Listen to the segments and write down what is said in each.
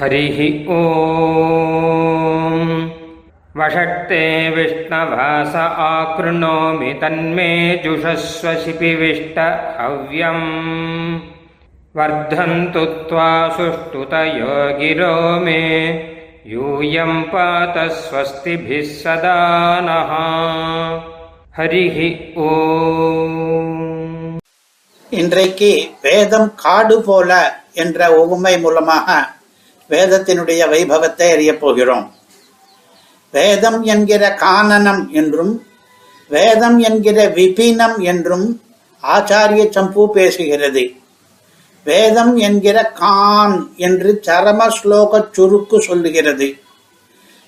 हरिः ॐ वषट्ते विष्णवास आकृणोमि तन्मे जुषस्व शिपिविष्ट हव्यम् वर्धन्तु त्वा सुष्ठुतयो गिरो मे यूयं पात स्वस्तिभिः सदा नः हरिः ॐ இன்றைக்கு வேதம் காடு போல என்ற உவமை மூலமாக வேதத்தினுடைய வைபவத்தை அறியப் போகிறோம். வேதம் என்கிற கானனம் என்றும் வேதம் என்கிற விபினம் என்றும் ஆச்சாரிய சம்பு பேசுகிறது. வேதம் என்கிற கான் என்று சரம ஸ்லோக சுருக்கு சொல்லுகிறது.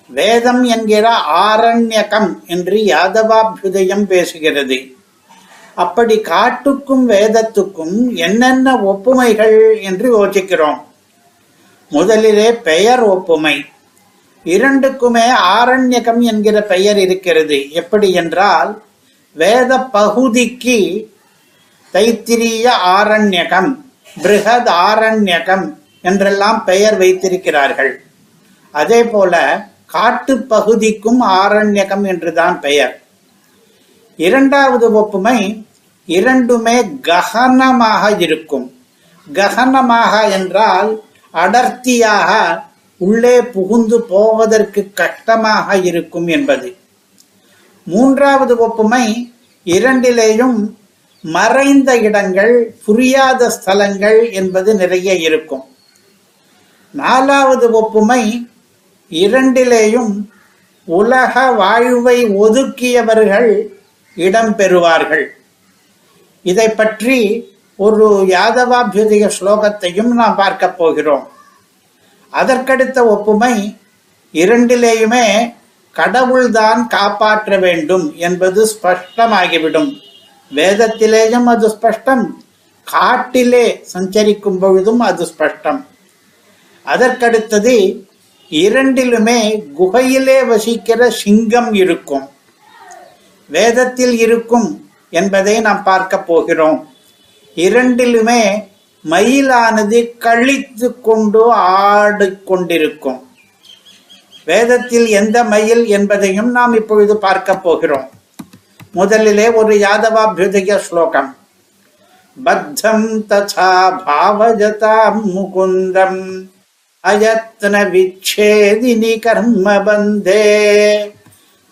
வேதம் என்கிற ஆரண்யகம் என்று யாதவாபியுதயம் பேசுகிறது. அப்படி காட்டுக்கும் வேதத்துக்கும் என்னென்ன ஒப்புமைகள் என்று யோசிக்கிறோம். முதலிலே பெயர் ஒப்புமை. இரண்டுக்குமே ஆரண்யகம் என்கிற பெயர் இருக்கிறது. எப்படி என்றால் வேத பகுதிக்கு தைத்திரிய ஆரண்யகம் பிருகத் ஆரண்யகம் என்றெல்லாம் பெயர் வைத்திருக்கிறார்கள். அதே போல காட்டு பகுதிக்கும் ஆரண்யகம் என்றுதான் பெயர். இரண்டாவது ஒப்புமை இரண்டுமே ககனமாக இருக்கும். ககனமாக என்றால் அடர்த்தியாக உள்ளே புகுந்து போவதற்கு கஷ்டமாக இருக்கும் என்பது. மூன்றாவது ஒப்புமை இரண்டிலேயும் மறைந்த இடங்கள் புரியாத ஸ்தலங்கள் என்பது நிறைய இருக்கும். நாலாவது ஒப்புமை இரண்டிலேயும் உலக வாழ்வை ஒதுக்கியவர்கள் இடம் பெறுவார்கள் இதை பற்றி ஒரு யாதவாபியுதய ஸ்லோகத்தையும் நாம் பார்க்க போகிறோம். அதற்கடுத்த ஒப்புமை இரண்டிலேயுமே கடவுள்தான் காப்பாற்ற வேண்டும் என்பது ஸ்பஷ்டமாகிவிடும். வேதத்திலேயும் அது ஸ்பஷ்டம் காட்டிலே சஞ்சரிக்கும் பொழுதும் அது ஸ்பஷ்டம். அதற்கடுத்தது இரண்டிலுமே குகையிலே வசிக்கிற சிங்கம் இருக்கும். வேதத்தில் இருக்கும் என்பதை நாம் பார்க்க போகிறோம். இரண்டிலுமே மயிலானது கழித்து கொண்டு ஆடிக்கொண்டிருக்கும் வேதத்தில் எந்த மயில் என்பதையும் நாம் இப்பொழுது பார்க்க போகிறோம். முதலிலே ஒரு யாதவாபியுதய ஸ்லோகம். பத்தம் ததா பாவஜதாம் முகுந்தம். அயத்ன விச்சேதினி கர்ம பந்தே.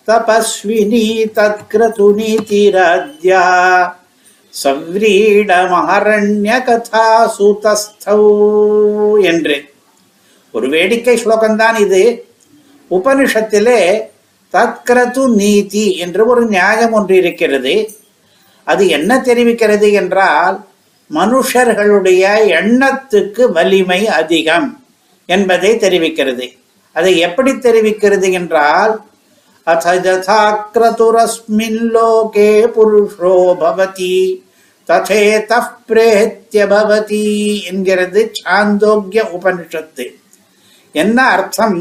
தபஸ்வினி தத்கிரதுனி நீதிராத்யா சவ்ரீடமரண்ய கதா சூதஸ்தௌ என்று. ஒரு வேடிக்கை ஸ்லோகம்தான் இது. உபனிஷத்திலே தத்கிரது நீதி என்று ஒரு நியாயம் ஒன்று இருக்கிறது. அது என்ன தெரிவிக்கிறது என்றால் மனுஷர்களுடைய எண்ணத்துக்கு வலிமை அதிகம் என்பதை தெரிவிக்கிறது. அதை எப்படி தெரிவிக்கிறது என்றால் अथ यथा क्रतुरस्मिन् लोके पुरुषो भवति ததேதः பிரேத்திய பவதி என்கிறது சாந்தோக்கிய உபனிஷத்து என்ன அர்த்தம்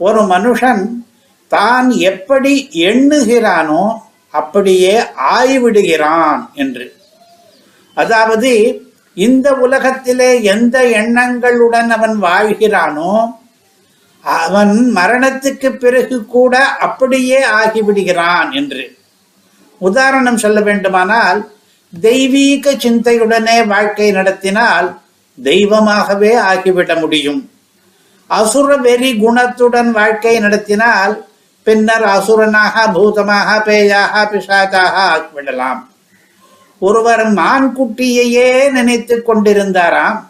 ஒரு மனுஷன் தான் எப்படி எண்ணுகிறானோ அப்படியே ஆய்விடுகிறான் என்று அதாவது இந்த உலகத்திலே எந்த எண்ணங்களுடன் அவன் வாழ்கிறானோ அவன் மரணத்துக்கு பிறகு கூட அப்படியே ஆகிவிடுகிறான் என்று. உதாரணம் சொல்ல வேண்டுமானால் தெய்வீக சிந்தையுடனே வாழ்க்கை நடத்தினால் தெய்வமாகவே ஆகிவிட முடியும். அசுர வெறி குணத்துடன் வாழ்க்கை நடத்தினால் பின்னர் அசுரனாக பூதமாக பேயாக பிசாதாக ஆகிவிடலாம். ஒருவர் மான்குட்டியையே நினைத்து கொண்டிருந்தாராம்.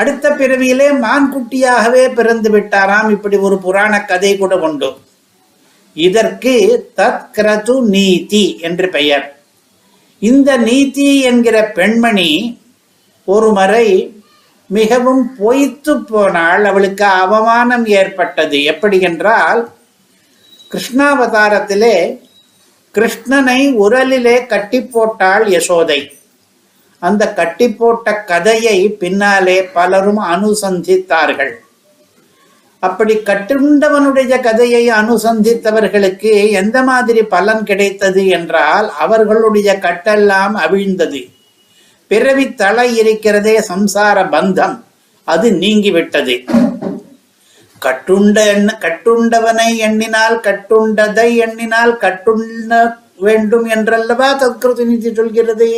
அடுத்த பிறவியிலே மான்குட்டியாகவே பிறந்து விட்டாராம். இப்படி ஒரு புராண கதை கூட உண்டு. இதற்கு தத்கிரது நீதி என்று பெயர். இந்த நீதி என்கிற பெண்மணி ஒரு முறை மிகவும் பொய்த்து போனால் அவளுக்கு அவமானம் ஏற்பட்டது. எப்படி என்றால் கிருஷ்ணாவதாரத்திலே கிருஷ்ணனை உரலிலே கட்டி போட்டாள் யசோதை. அந்த கட்டி போட்ட கதையை பின்னாலே பலரும் அனுசந்தித்தார்கள். அப்படி கட்டுண்டவனுடைய கதையை அனுசந்தித்தவர்களுக்கு எந்த மாதிரி பலன் கிடைத்தது என்றால் அவர்களுடைய கட்டெல்லாம் அவிழ்ந்தது. பிறவி தலை இருக்கிறதே சம்சார பந்தம் அது நீங்கிவிட்டது. கட்டுண்ட எண்ண கட்டுண்டவனை எண்ணினால் கட்டுண்டதை எண்ணினால் கட்டுண்ண வேண்டும் என்றல்லவா தத்கிருதி நீதி சொல்கிறதே?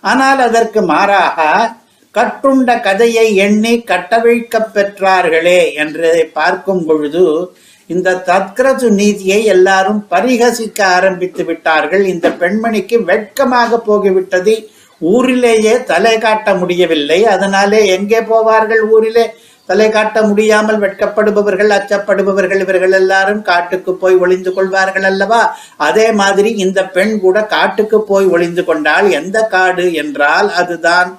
ஆனால் அதற்கு மாறாக கட்டுண்ட கதையை எண்ணி கட்டவிழ்க்கப் பெற்றார்களே என்று பார்க்கும் பொழுது இந்த தத்கிரது நீதியை எல்லாரும் பரிகசிக்க ஆரம்பித்து விட்டார்கள். இந்த பெண்மணிக்கு வெட்கமாக போகிவிட்டது. ஊரிலேயே தலை காட்ட முடியவில்லை. அதனாலே எங்கே போவார்கள் ஊரிலே? தலை காட்ட முடியாமல் வெட்கப்படுபவர்கள் அச்சப்படுபவர்கள் இவர்கள் எல்லாரும் காட்டுக்கு போய் ஒளிந்து கொள்வார்கள் அல்லவா? அதே மாதிரி இந்த பெண் கூட காட்டுக்கு போய் ஒளிந்து கொண்டால் எந்த காடு என்றால் அதுதான்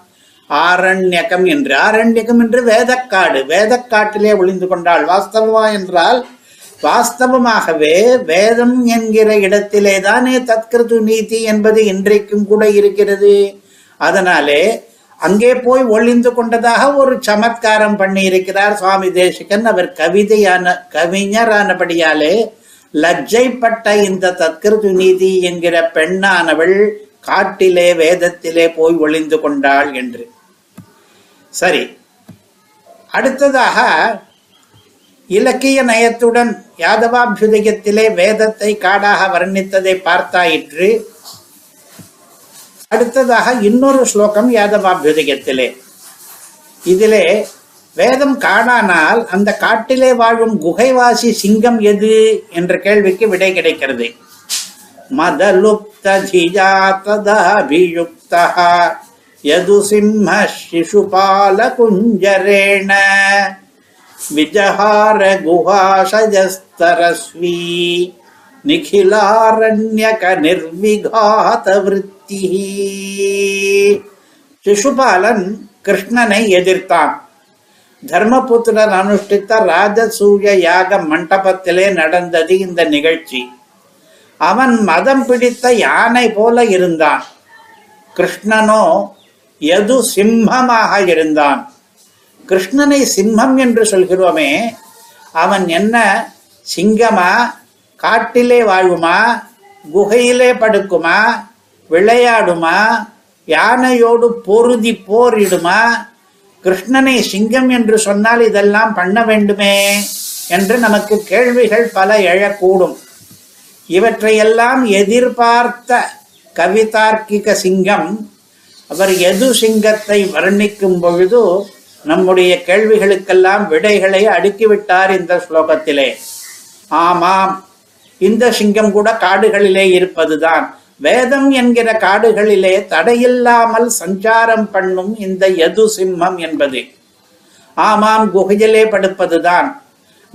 ஆரண்யகம் என்று. ஆரண்யகம் என்று வேதக்காடு. வேதக்காட்டிலே ஒளிந்து கொண்டாள். வாஸ்தவமா என்றால் வாஸ்தவமாகவே வேதம் என்கிற இடத்திலே தானே தத்கிருது நீதி என்பது இன்றைக்கும் கூட இருக்கிறது. அதனாலே அங்கே போய் ஒளிந்து கொண்டதாக ஒரு சமத்காரம் பண்ணி இருக்கிறார் சுவாமி தேசிகன். அவர் கவிதையான கவிஞரானபடியாலே லஜ்ஜைப்பட்ட இந்த தத்கிருது நீதி என்கிற பெண்ணானவள் காட்டிலே வேதத்திலே போய் ஒளிந்து கொண்டாள் என்று. சரி. அடுத்ததாக இலக்கிய நயத்துடன் யாதவாபியுதயத்திலே வேதத்தை காடாக வர்ணித்ததை பார்த்தாயிற்று. அடுத்ததாக இன்னொரு ஸ்லோகம் யாதவாபியுதயத்திலே இதிலே வேதம் காடானால் அந்த காட்டிலே வாழும் குகைவாசி சிங்கம் எது என்ற கேள்விக்கு விடை கிடைக்கிறது. மதலுப்ததிஜாத்ததாபியுக்தா யது சிம்ம சிசுபால குஞ்சரேண விஜஹார குஹாசஜஸ்தரஸ்வீ நிகிலாரண்யக நிர்விகாத விருத்தி சிசுபாலன் கிருஷ்ணனை எதிர்த்தான். தர்மபுத்திரன் அனுஷ்டித்த ராஜசூய யாக மண்டபத்திலே நடந்தது இந்த நிகழ்ச்சி. அவன் மதம் பிடித்த யானை போல இருந்தான். கிருஷ்ணனோ எது சிம்மமாக இருந்தான். கிருஷ்ணனை சிம்மம் என்று சொல்கிறோமே அவன் என்ன சிங்கமா காட்டிலே வாழுமா குகையிலே படுக்குமா? விளையாடுமா? யானையோடு பொருதி போரிடுமா? கிருஷ்ணனை சிங்கம் என்று சொன்னால் இதெல்லாம் பண்ண வேண்டுமே என்று நமக்கு கேள்விகள் பல எழக்கூடும். இவற்றையெல்லாம் எதிர்பார்த்த கவிதார்க்கிக சிங்கம் அவர் எது சிங்கத்தை வர்ணிக்கும் பொழுது நம்முடைய கேள்விகளுக்கெல்லாம் விடைகளை அடுக்கிவிட்டார் இந்த ஸ்லோகத்திலே. ஆமாம். இந்த சிங்கம் கூட காடுகளிலே இருப்பதுதான். வேதம் என்கிற காடுகளிலே தடையில்லாமல் சஞ்சாரம் பண்ணும் இந்த யது சிம்மம் என்பது. ஆமாம் குகையிலே படுப்பதுதான்.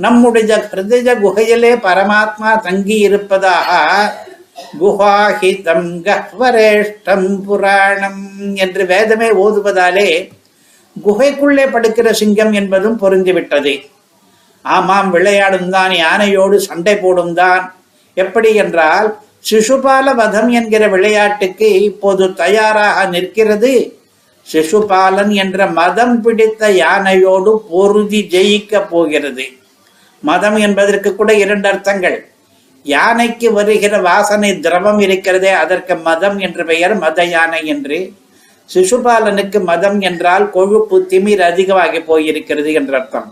நம்முடைய ஹிருதய குகையிலே பரமாத்மா தங்கி இருப்பதாக குஹாஹிதம் கஹ்வரேஷ்டம் புராணம் என்று வேதமே ஓதுவதாலே குகைக்குள்ளே படுக்கிற சிங்கம் என்பதும் பொருந்திவிட்டது. ஆமாம் விளையாடும் தான் யானையோடு சண்டை போடும் தான். எப்படி என்றால் சிசுபால வதம் என்கிற விளையாட்டுக்கு இப்போது தயாராக நிற்கிறது. சிசுபாலன் என்ற மதம் பிடித்த யானையோடு பொருதி ஜெயிக்க போகிறது. மதம் என்பதற்கு கூட இரண்டு அர்த்தங்கள். யானைக்கு வருகிற வாசனை திரவம் இருக்கிறதே அதற்கு மதம் என்று பெயர் மத யானை என்று. சிசுபாலனுக்கு மதம் என்றால் கொழுப்பு திமிர் அதிகமாகி போயிருக்கிறது என்ற அர்த்தம்.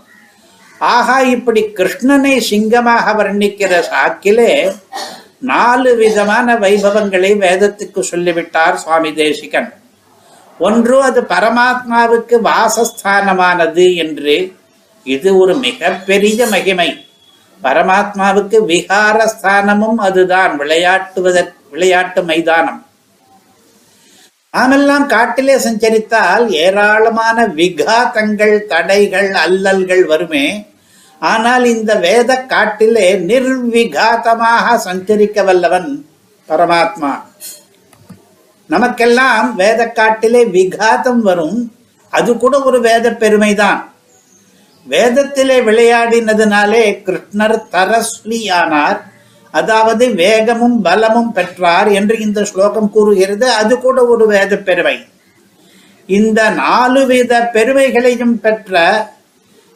ஆகா இப்படி கிருஷ்ணனை சிங்கமாக வர்ணிக்கிற சாக்கிலே நாலு விதமான வைபவங்களை வேதத்துக்கு சொல்லிவிட்டார் சுவாமி தேசிகன். ஒன்று அது பரமாத்மாவுக்கு வாசஸ்தானமானது என்று. இது ஒரு மிகப்பெரிய மகிமை. பரமாத்மாவுக்கு விகாரஸ்தானமும் அதுதான் விளையாட்டுவதற்கு விளையாட்டு மைதானம். நாமெல்லாம் காட்டிலே சஞ்சரித்தால் ஏராளமான விகாத்தங்கள் தடைகள் அல்லல்கள் வருமே. ஆனால் இந்த வேத காட்டிலே நிர்விகாதமாக சஞ்சரிக்க வல்லவன் பரமாத்மா. நமக்கெல்லாம் வேத காட்டிலே விகாதம் வரும். அது கூட ஒரு வேத பெருமைதான். வேதத்திலே விளையாடினதுனாலே கிருஷ்ணர் தரஸ்வி ஆனார் அதாவது வேகமும் பலமும் பெற்றார் என்று இந்த ஸ்லோகம் கூறுகிறது. அது கூட ஒரு வேத பெருமை. இந்த நாலு வித பெருமைகளையும் பெற்ற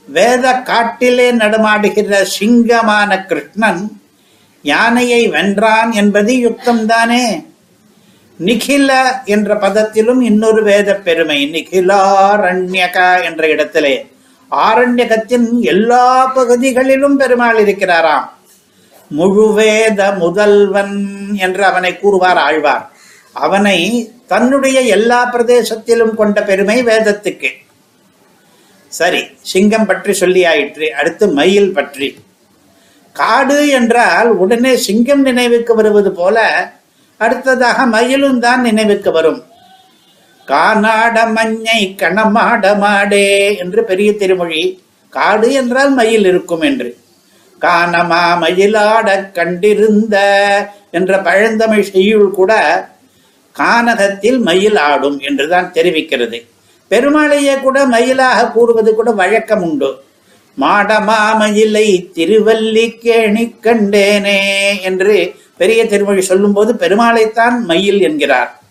வேத காட்டிலே நடமாடுகிற சிங்கமான கிருஷ்ணன் யானையை வென்றான் என்பது யுக்தம்தானே நிகில என்ற பதத்திலும் இன்னொரு வேத பெருமை. நிகிலாரண்யகா என்ற இடத்திலே. ஆரண்யகத்தின் எல்லா பகுதிகளிலும் பெருமாள் இருக்கிறாராம். முழுவேத முதல்வன் என்று அவனை கூறுவார் ஆழ்வார். அவனை தன்னுடைய எல்லா பிரதேசத்திலும் கொண்ட பெருமை வேதத்துக்கு. சரி சிங்கம் பற்றி சொல்லி ஆயிற்று அடுத்து மயில் பற்றி. காடு என்றால் உடனே சிங்கம் நினைவுக்கு வருவது போல அடுத்ததாக மயிலும் தான் நினைவுக்கு வரும். காநாட மஞ்சை கணமாட மாடே என்று பெரிய திருமொழி காடு என்றால் மயில் இருக்கும் என்று. காணமா மயிலாட கண்டிருந்த என்ற பழந்தமிழ் செய்யுள் கூட கானகத்தில் மயில் ஆடும் என்றுதான் தெரிவிக்கிறது. பெருமாளையே கூட மயிலாக கூறுவது கூட வழக்கம் உண்டு மாடமா மயிலை திருவல்லிக்கேணி கண்டேனே என்று பெரிய திருமொழி சொல்லும்போது பெருமாளைத்தான் மயில் என்கிறார்.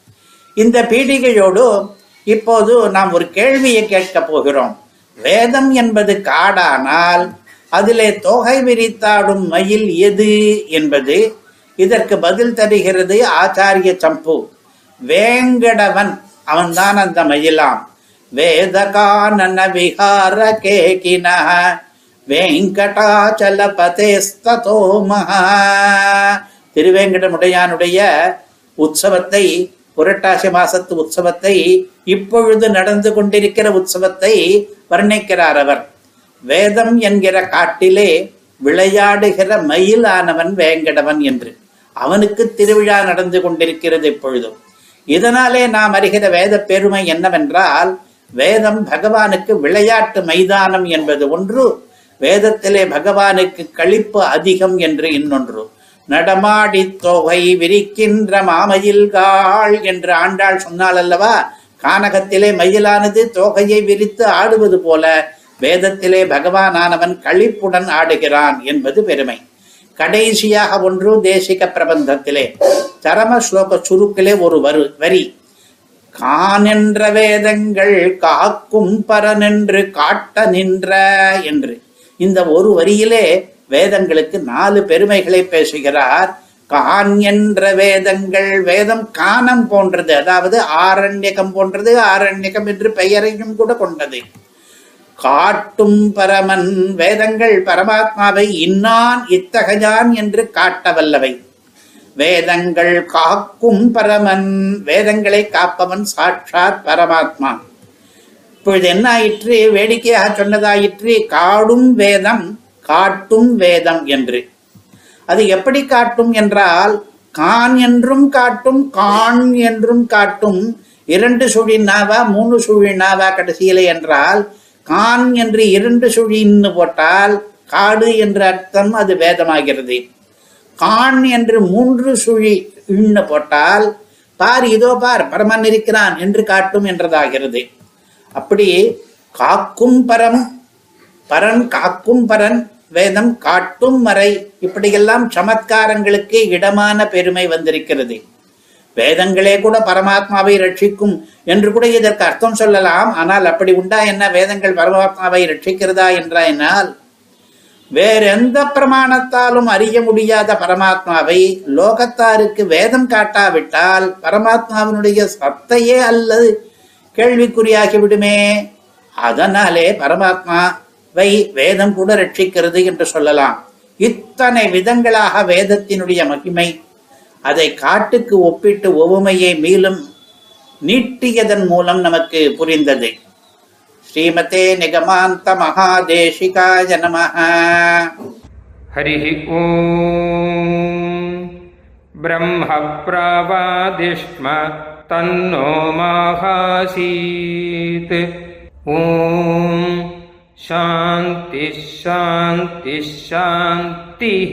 இந்த பீடிகையோடு இப்போது நாம் ஒரு கேள்வியை கேட்கப் போகிறோம். வேதம் என்பது காடானால் அதிலே தொகை விரித்தாடும் மயில் எது என்பது இதற்கு பதில் தருகிறது ஆச்சாரிய சம்பு. வேங்கடவன் அவன்தான் அந்த மயிலாம். வேதகானன விஹார கேகின. வெங்கடாச்சலபதேஸ்ததோ மகா. திருவேங்கடமுடையானுடைய உற்சவத்தை புரட்டாசி மாசத்து உற்சவத்தை இப்பொழுது நடந்து கொண்டிருக்கிற உற்சவத்தை வர்ணிக்கிறார் அவர். வேதம் என்கிற காட்டிலே விளையாடுகிற மயிலானவன் வேங்கடவன் என்று. அவனுக்கு திருவிழா நடந்து கொண்டிருக்கிறது இப்பொழுதும். இதனாலே நாம் அறிகிற வேத பெருமை என்னவென்றால் வேதம் பகவானுக்கு விளையாட்டு மைதானம் என்பது ஒன்று வேதத்திலே பகவானுக்கு கழிப்பு அதிகம் என்று இன்னொன்று. நடமாடி தொகை விரிக்கின்ற மாமயில்காள் என்று ஆண்டாள் சொன்னாள் அல்லவா? கானகத்திலே மயிலானது தோகையை விரித்து ஆடுவது போல வேதத்திலே பகவானானவன் களிப்புடன் ஆடுகிறான் என்பது பெருமை. கடைசியாக ஒன்று தேசிக பிரபந்தத்திலே சரம ஸ்லோக சுருக்கிலே ஒரு வரு வரி. கானென்ற வேதங்கள் காக்கும் பரனென்று காட்ட நின்ற என்று. இந்த ஒரு வரியிலே வேதங்களுக்கு நாலு பெருமைகளை பேசுகிறார். கான் என்ற வேதங்கள் வேதம் கானம் போன்றது அதாவது ஆரண்யகம் போன்றது ஆரண்யகம் என்று பெயரையும் கூட கொண்டது. காட்டும் பரமன் வேதங்கள் பரமாத்மாவை இன்னான் இத்தகையான் என்று காட்ட வல்லவை வேதங்கள் காக்கும் பரமன் வேதங்களை காப்பவன் சாட்சாத் பரமாத்மா. இப்பொழுது என்ன ஆயிற்று வேடிக்கையாக சொன்னதாயிற்று? காடும் வேதம் காட்டும் வேதம் என்று. அது எப்படி காட்டும் என்றால் கான் என்றும் காட்டும் கான் என்றும் காட்டும் இரண்டு சூழினாவா மூணு சூழினாவா கடைசியிலே கடைசியில என்றால் கான் என்று இரண்டு சுழின்னு போட்டால் காடு என்ற அர்த்தம் அது வேதமாகிறது. கான் என்று மூன்று சுழி இன்னு போட்டால் பார் இதோ பார் பரமன் இருக்கிறான் என்று காட்டும் என்றதாகிறது. அப்படி காக்கும் பரம் பரன் காக்கும் பரன் வேதம் காட்டும் மறை இப்படியெல்லாம் சமத்காரங்களுக்கு இடமான பெருமை வந்திருக்கிறது. வேதங்களே கூட பரமாத்மாவை ரட்சிக்கும் என்று கூட இதற்கு அர்த்தம் சொல்லலாம். ஆனால் அப்படி உண்டா என்ன? வேதங்கள் பரமாத்மாவை ரட்சிக்கிறதா என்றாயினால் என்னால் வேற எந்த பிரமாணத்தாலும் அறிய முடியாத பரமாத்மாவை லோகத்தாருக்கு வேதம் காட்டாவிட்டால் பரமாத்மாவினுடைய சத்தையே அல்லது கேள்விக்குறியாகிவிடுமே அதனாலே பரமாத்மாவை வேதம் கூட ரட்சிக்கிறது என்று சொல்லலாம். இத்தனை விதங்களாக வேதத்தினுடைய மகிமை அதை காட்டுக்கு ஒப்பிட்டு ஒவுமையை மேலும் நீட்டியதன் மூலம் நமக்கு புரிந்தது ஸ்ரீமதே நிகமாந்த மகாதேசிகாய நமஹ हरिः ॐ ब्रह्मप्रावादिष्म तन्नो माहासीत् ॐ शान्तिः शान्तिः शान्तिः